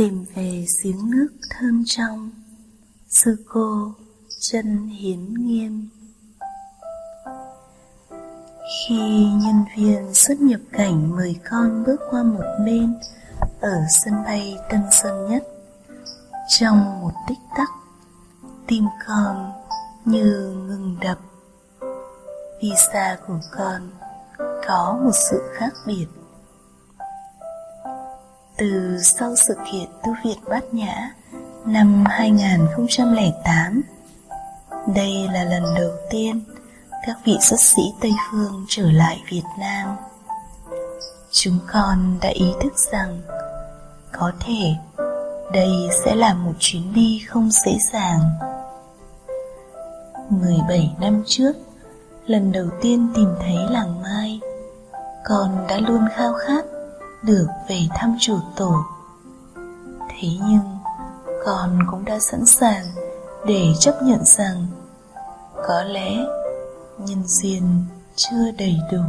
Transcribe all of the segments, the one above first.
tìm về giếng nước thơm trong. Sư cô, chân hiến nghiêm. Khi nhân viên xuất nhập cảnh mời con bước qua một bên ở sân bay Tân Sơn Nhất, trong một tích tắc, tim con như ngừng đập. Visa của con có một sự khác biệt từ sau sự kiện tu viện Bát Nhã năm 2008. Đây là lần đầu tiên các vị xuất sĩ Tây Phương trở lại Việt Nam. Chúng con đã ý thức rằng có thể đây sẽ là một chuyến đi không dễ dàng. 17 năm trước, lần đầu tiên tìm thấy làng Mai, con đã luôn khao khát được về thăm chùa tổ thế nhưng, con cũng đã sẵn sàng để chấp nhận rằng có lẽ nhân duyên chưa đầy đủ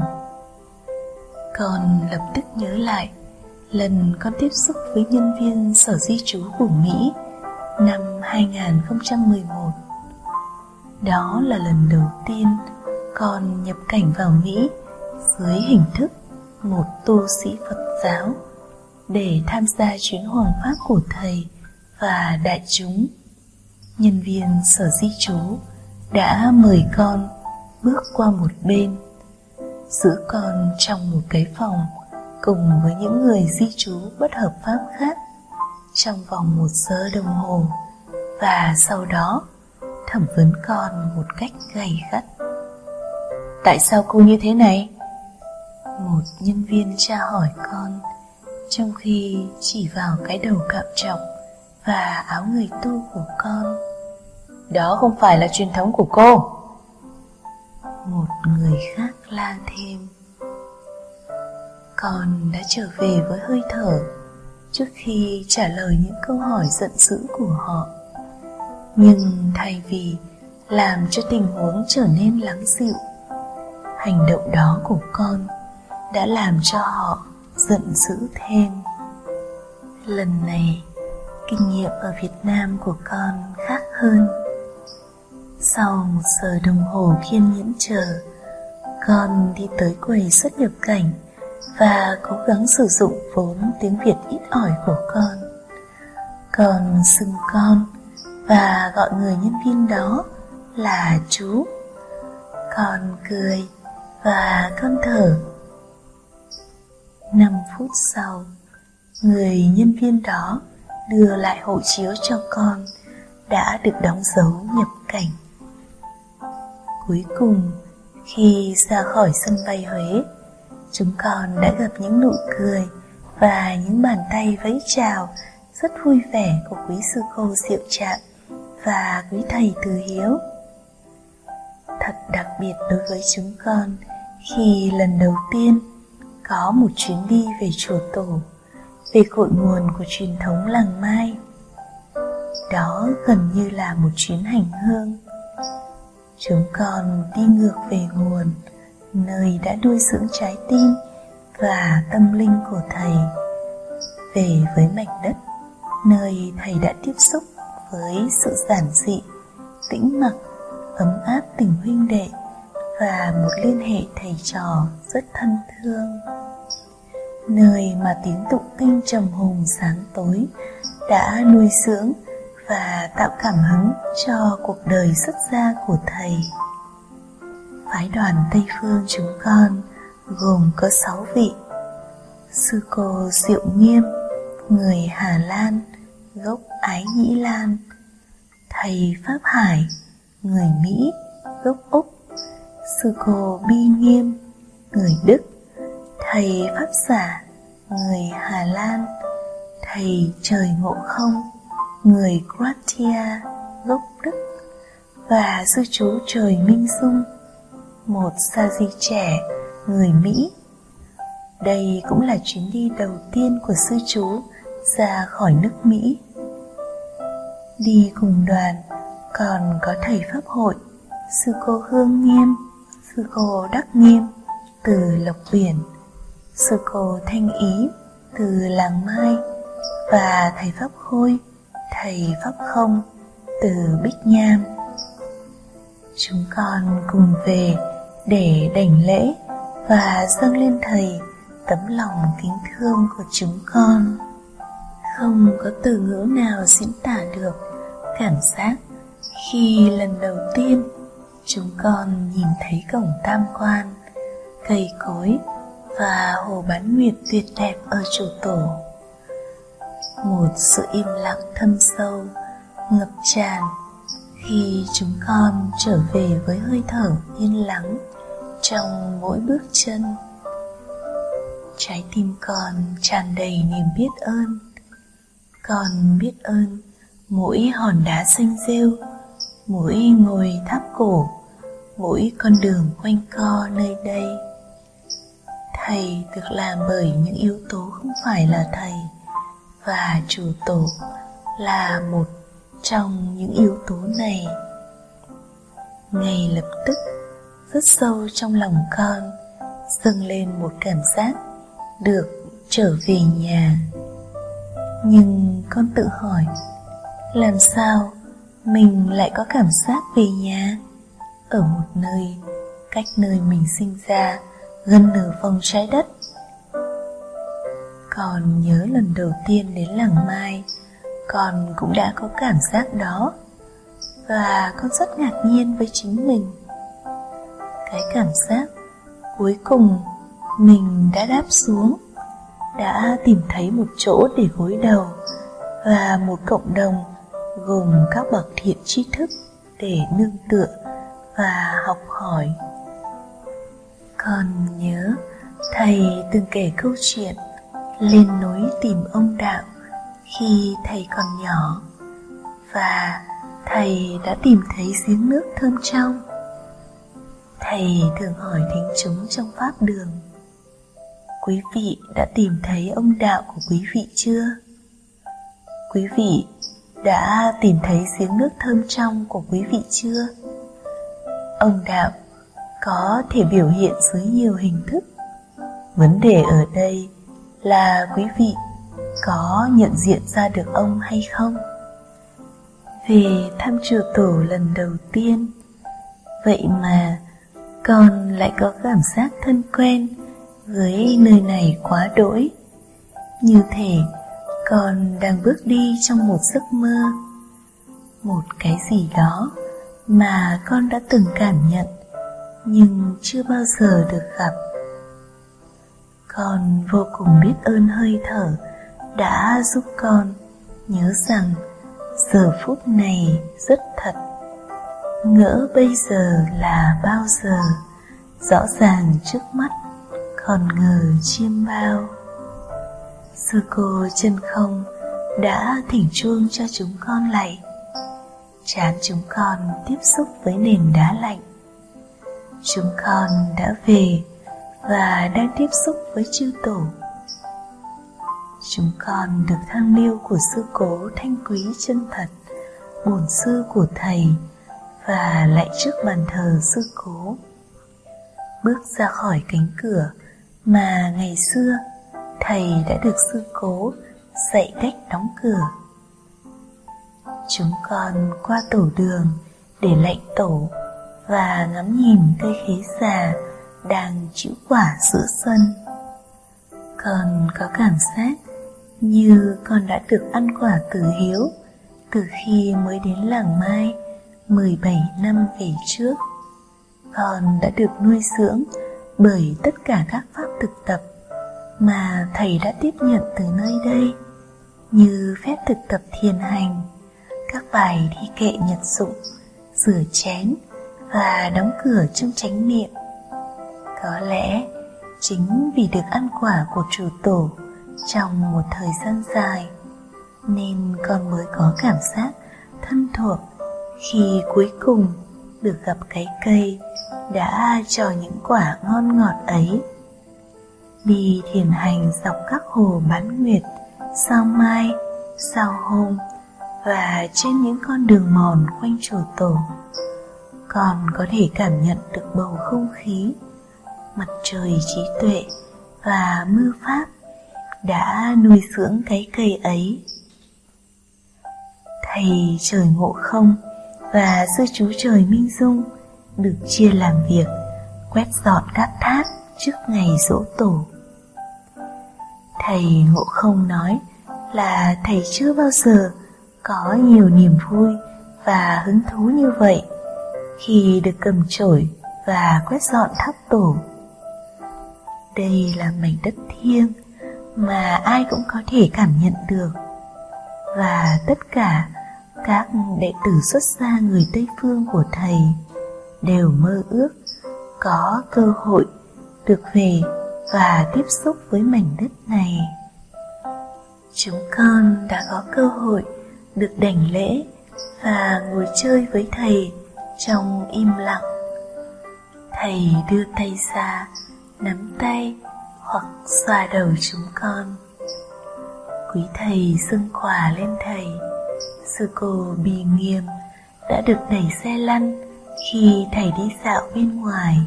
con lập tức nhớ lại lần con tiếp xúc với nhân viên sở di trú của Mỹ năm 2011. Đó là lần đầu tiên con nhập cảnh vào Mỹ dưới hình thức một tu sĩ Phật giáo để tham gia chuyến hoàng pháp của thầy và đại chúng. Nhân viên sở di trú đã mời con bước qua một bên, giữ con trong một cái phòng cùng với những người di trú bất hợp pháp khác trong vòng một giờ đồng hồ và sau đó thẩm vấn con một cách gay gắt. Tại sao cô như thế này? Một nhân viên tra hỏi con trong khi chỉ vào cái đầu cạo trọng và áo người tu của con. Đó không phải là truyền thống của cô. Một người khác la thêm. Con đã trở về với hơi thở trước khi trả lời những câu hỏi giận dữ của họ. Nhưng thay vì làm cho tình huống trở nên lắng dịu hành động đó của con đã làm cho họ giận dữ thêm. Lần này, kinh nghiệm ở việt nam của con khác hơn. Sau một giờ đồng hồ kiên nhẫn chờ, con đi tới quầy xuất nhập cảnh và cố gắng sử dụng vốn tiếng việt ít ỏi của con. Con xưng con và gọi người nhân viên đó là chú. Con cười và con thở. 5 phút sau, người nhân viên đó đưa lại hộ chiếu cho con đã được đóng dấu nhập cảnh. Cuối cùng, khi ra khỏi sân bay Huế, chúng con đã gặp những nụ cười và những bàn tay vẫy chào rất vui vẻ của quý sư cô Diệu Trạng và quý thầy Từ Hiếu. Thật đặc biệt đối với chúng con khi lần đầu tiên có một chuyến đi về chùa tổ, về cội nguồn của truyền thống làng mai. Đó gần như là một chuyến hành hương. Chúng con đi ngược về nguồn, nơi đã nuôi dưỡng trái tim và tâm linh của thầy. Về với mảnh đất, nơi thầy đã tiếp xúc với sự giản dị, tĩnh mặc, ấm áp tình huynh đệ và một liên hệ thầy trò rất thân thương nơi mà tiếng tụng kinh trầm hùng sáng tối đã nuôi dưỡng và tạo cảm hứng cho cuộc đời xuất gia của thầy. Phái đoàn tây phương chúng con gồm có sáu vị. Sư cô diệu nghiêm, người hà lan, gốc ái nhĩ lan. Thầy pháp hải, người mỹ, gốc úc. Sư cô bi nghiêm, người đức thầy pháp giả, người hà lan, thầy trời ngộ không, người croatia gốc đức và sư chú trời minh dung, một sa di trẻ, người mỹ. Đây cũng là chuyến đi đầu tiên của sư chú ra khỏi nước mỹ. Đi cùng đoàn, còn có thầy pháp hội, sư cô hương nghiêm, sư cô đắc nghiêm từ lộc biển sư cô thanh ý từ làng mai và thầy Pháp Khôi, thầy Pháp Không từ Bích Nham. Chúng con cùng về để đảnh lễ và dâng lên thầy tấm lòng kính thương của chúng con. Không có từ ngữ nào diễn tả được cảm giác khi lần đầu tiên chúng con nhìn thấy cổng tam quan, cây cối và hồ bán nguyệt tuyệt đẹp ở chủ tổ. Một sự im lặng thâm sâu, ngập tràn khi chúng con trở về với hơi thở yên lắng trong mỗi bước chân. Trái tim con tràn đầy niềm biết ơn. Con biết ơn mỗi hòn đá xanh rêu, mỗi ngôi tháp cổ, mỗi con đường quanh co nơi đây thầy được làm bởi những yếu tố không phải là thầy. Và chủ tổ là một trong những yếu tố này. Ngay lập tức, rất sâu trong lòng con, dâng lên một cảm giác được trở về nhà. Nhưng con tự hỏi, làm sao mình lại có cảm giác về nhà? Ở một nơi, cách nơi mình sinh ra gần nửa vòng trái đất. Còn nhớ lần đầu tiên đến làng mai, con cũng đã có cảm giác đó và con rất ngạc nhiên với chính mình. Cái cảm giác cuối cùng mình đã đáp xuống, đã tìm thấy một chỗ để gối đầu và một cộng đồng gồm các bậc thiện tri thức để nương tựa và học hỏi còn nhớ, thầy từng kể câu chuyện, lên núi tìm ông đạo khi thầy còn nhỏ. Và thầy đã tìm thấy giếng nước thơm trong. Thầy thường hỏi thính chúng trong pháp đường, quý vị đã tìm thấy ông đạo của quý vị chưa? Quý vị đã tìm thấy giếng nước thơm trong của quý vị chưa? Ông đạo có thể biểu hiện dưới nhiều hình thức. Vấn đề ở đây là quý vị có nhận diện ra được ông hay không? Về thăm chùa tổ lần đầu tiên, vậy mà con lại có cảm giác thân quen với nơi này quá đỗi. Như thể con đang bước đi trong một giấc mơ, một cái gì đó mà con đã từng cảm nhận nhưng chưa bao giờ được gặp. Con vô cùng biết ơn hơi thở đã giúp con nhớ rằng giờ phút này rất thật. Ngỡ bây giờ là bao giờ, rõ ràng trước mắt còn ngờ chiêm bao. Sư cô chân không đã thỉnh chuông cho chúng con lạy chán chúng con tiếp xúc với nền đá lạnh chúng con đã về và đang tiếp xúc với chư tổ. Chúng con được thang liêu của sư cố thanh quý chân thật, bổn sư của thầy và lại trước bàn thờ sư cố. Bước ra khỏi cánh cửa mà ngày xưa, thầy đã được sư cố dạy cách đóng cửa. Chúng con qua tổ đường để lệnh tổ và ngắm nhìn cây khế già đang chịu quả giữa sân. Con có cảm giác như con đã được ăn quả tử hiếu từ khi mới đến làng mai 17 năm về trước. Con đã được nuôi dưỡng bởi tất cả các pháp thực tập mà thầy đã tiếp nhận từ nơi đây, như phép thực tập thiền hành, các bài thi kệ nhật dụng, rửa chén và đóng cửa trong chánh niệm. Có lẽ chính vì được ăn quả của chủ tổ trong một thời gian dài, nên con mới có cảm giác thân thuộc khi cuối cùng được gặp cái cây đã cho những quả ngon ngọt ấy. Đi thiền hành dọc các hồ bán nguyệt, sao mai, sao hôm và trên những con đường mòn quanh chùa tổ còn có thể cảm nhận được bầu không khí, mặt trời trí tuệ và mưa pháp đã nuôi dưỡng cái cây ấy. Thầy trời ngộ không và sư chú trời minh dung được chia làm việc, quét dọn các tháp trước ngày dỗ tổ. Thầy ngộ không nói là thầy chưa bao giờ có nhiều niềm vui và hứng thú như vậy khi được cầm chổi và quét dọn tháp tổ. Đây là mảnh đất thiêng mà ai cũng có thể cảm nhận được. Và tất cả các đệ tử xuất gia người tây phương của thầy đều mơ ước có cơ hội được về và tiếp xúc với mảnh đất này. Chúng con đã có cơ hội được đảnh lễ và ngồi chơi với thầy trong im lặng. Thầy đưa tay ra, nắm tay hoặc xoa đầu chúng con. Quý thầy dâng quà lên thầy. Sư cô bì nghiêm đã được đẩy xe lăn khi thầy đi dạo bên ngoài.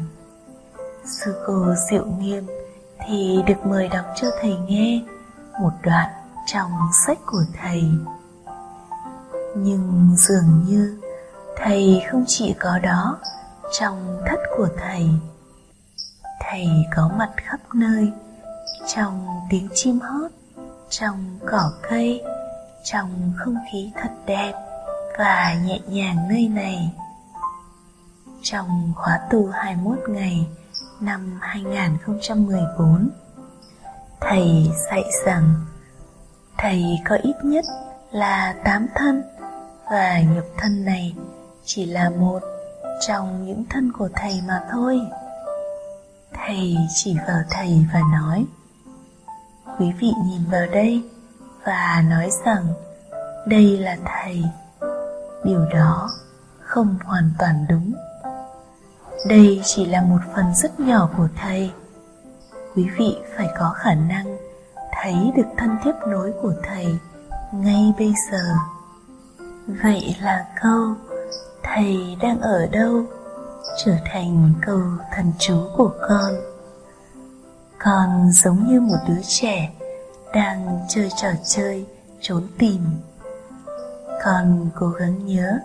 Sư cô diệu nghiêm thì được mời đọc cho thầy nghe một đoạn trong sách của thầy. Nhưng dường như thầy không chỉ có đó, trong thất của thầy thầy có mặt khắp nơi, trong tiếng chim hót, trong cỏ cây, trong không khí thật đẹp và nhẹ nhàng nơi này. Trong khóa tu 21 ngày năm 2014 thầy dạy rằng thầy có ít nhất là tám thân và nhục thân này chỉ là một trong những thân của thầy mà thôi. Thầy chỉ vào thầy và nói, quý vị nhìn vào đây và nói rằng, đây là thầy. Điều đó không hoàn toàn đúng. Đây chỉ là một phần rất nhỏ của thầy. Quý vị phải có khả năng thấy được thân tiếp nối của thầy ngay bây giờ. Vậy là câu thầy đang ở đâu? Trở thành câu thần chú của con. Con giống như một đứa trẻ đang chơi trò chơi, trốn tìm. Con cố gắng nhớ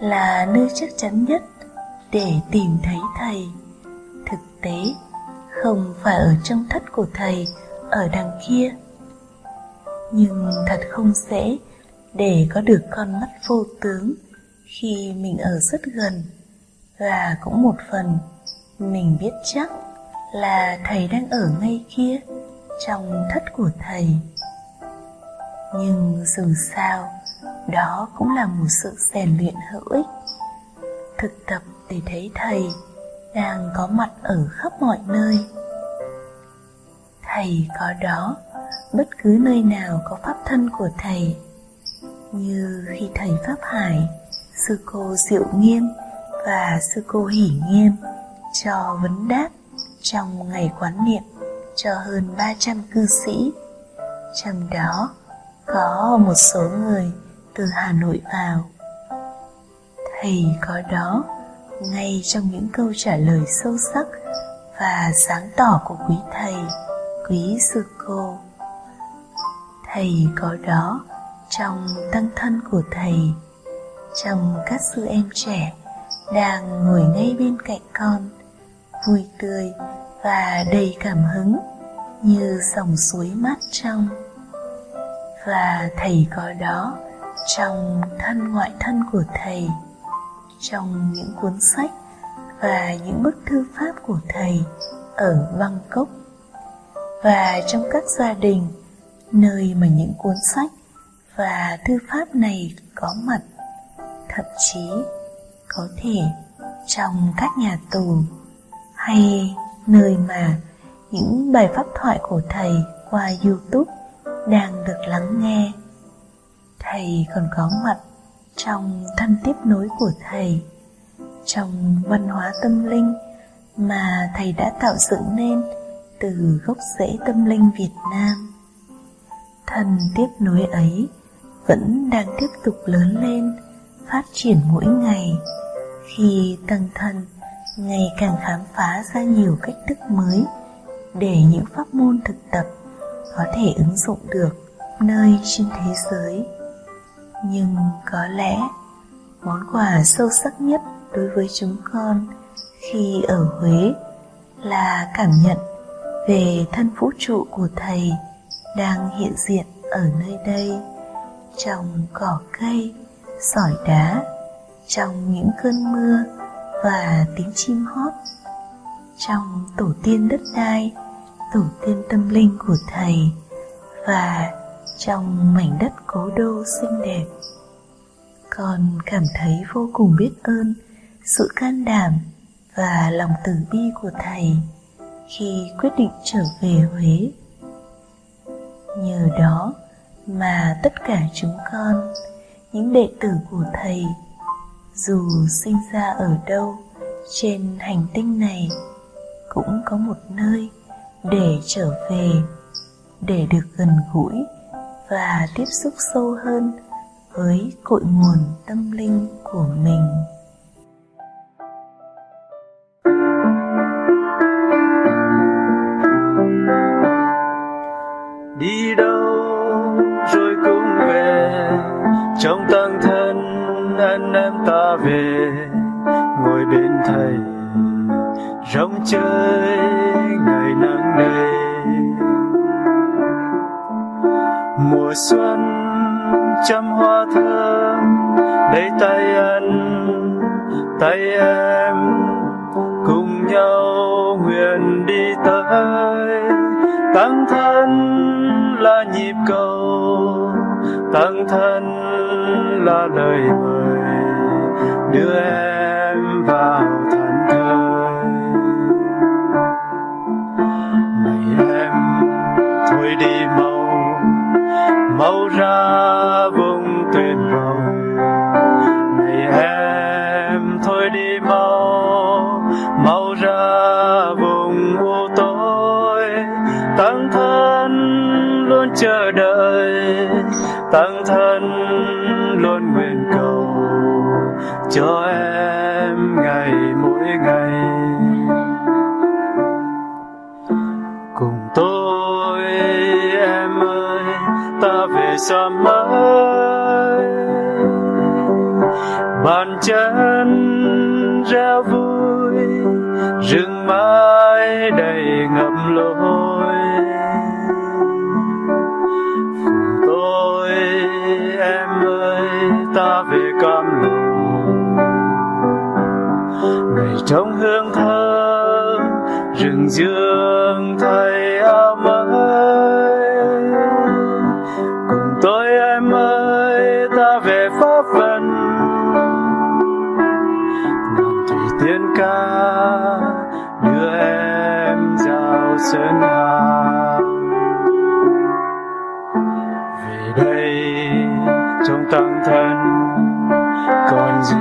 là nơi chắc chắn nhất để tìm thấy thầy. Thực tế, không phải ở trong thất của thầy, ở đằng kia. Nhưng thật không dễ để có được con mắt vô tướng khi mình ở rất gần và cũng một phần mình biết chắc là thầy đang ở ngay kia trong thất của thầy. Nhưng dù sao, đó cũng là một sự rèn luyện hữu ích, thực tập để thấy thầy đang có mặt ở khắp mọi nơi. Thầy có đó, bất cứ nơi nào có pháp thân của thầy, như khi thầy pháp hải sư cô diệu nghiêm và sư cô hỷ nghiêm cho vấn đáp trong ngày quán niệm cho hơn 300 cư sĩ. Trong đó có một số người từ Hà Nội vào. Thầy có đó ngay trong những câu trả lời sâu sắc và sáng tỏ của quý thầy, quý sư cô. Thầy có đó trong tăng thân của thầy, trong các sư em trẻ đang ngồi ngay bên cạnh con, vui tươi và đầy cảm hứng như dòng suối mát trong. Và thầy có đó trong thân ngoại thân của thầy trong những cuốn sách và những bức thư pháp của thầy ở bangkok. Và trong các gia đình nơi mà những cuốn sách và thư pháp này có mặt thậm chí có thể trong các nhà tù hay nơi mà những bài pháp thoại của thầy qua youtube đang được lắng nghe. Thầy còn có mặt trong thân tiếp nối của thầy, trong văn hóa tâm linh mà thầy đã tạo dựng nên từ gốc rễ tâm linh việt nam. Thân tiếp nối ấy vẫn đang tiếp tục lớn lên phát triển mỗi ngày, khi tăng thân ngày càng khám phá ra nhiều cách thức mới để những pháp môn thực tập có thể ứng dụng được nơi trên thế giới. Nhưng có lẽ món quà sâu sắc nhất đối với chúng con khi ở huế là cảm nhận về thân vũ trụ của thầy đang hiện diện ở nơi đây trong cỏ cây sỏi đá trong những cơn mưa và tiếng chim hót trong tổ tiên đất đai, tổ tiên tâm linh của thầy và trong mảnh đất cố đô xinh đẹp. Con cảm thấy vô cùng biết ơn sự can đảm và lòng từ bi của thầy khi quyết định trở về huế. Nhờ đó mà tất cả chúng con những đệ tử của thầy, dù sinh ra ở đâu, trên hành tinh này cũng có một nơi để trở về, để được gần gũi và tiếp xúc sâu hơn với cội nguồn tâm linh. Nguyện đi tới. Tăng thân là nhịp cầu, tăng thân là lời mời. Đưa em vào thành thơi. Này em thôi đi mau mau ra vô tăng thân luôn nguyện cầu cho em ngày mỗi ngày. Cùng tôi, em ơi, ta về xa mới bàn chân ra vui, rừng mãi đầy ngập lối. Ta về cam lộ. Ngày trong hương thơm, rừng dương thầy áo mới. Cùng tôi em ơi, ta về pháp vân. Ngọn thủy tiên ca đưa em vào sơn tăng thân. Còn gì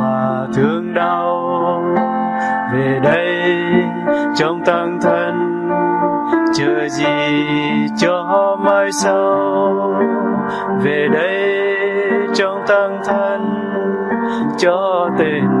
mà thương đau? Về đây, trong tăng thân chờ gì cho mai sau? Về đây, trong tăng thân, cho tình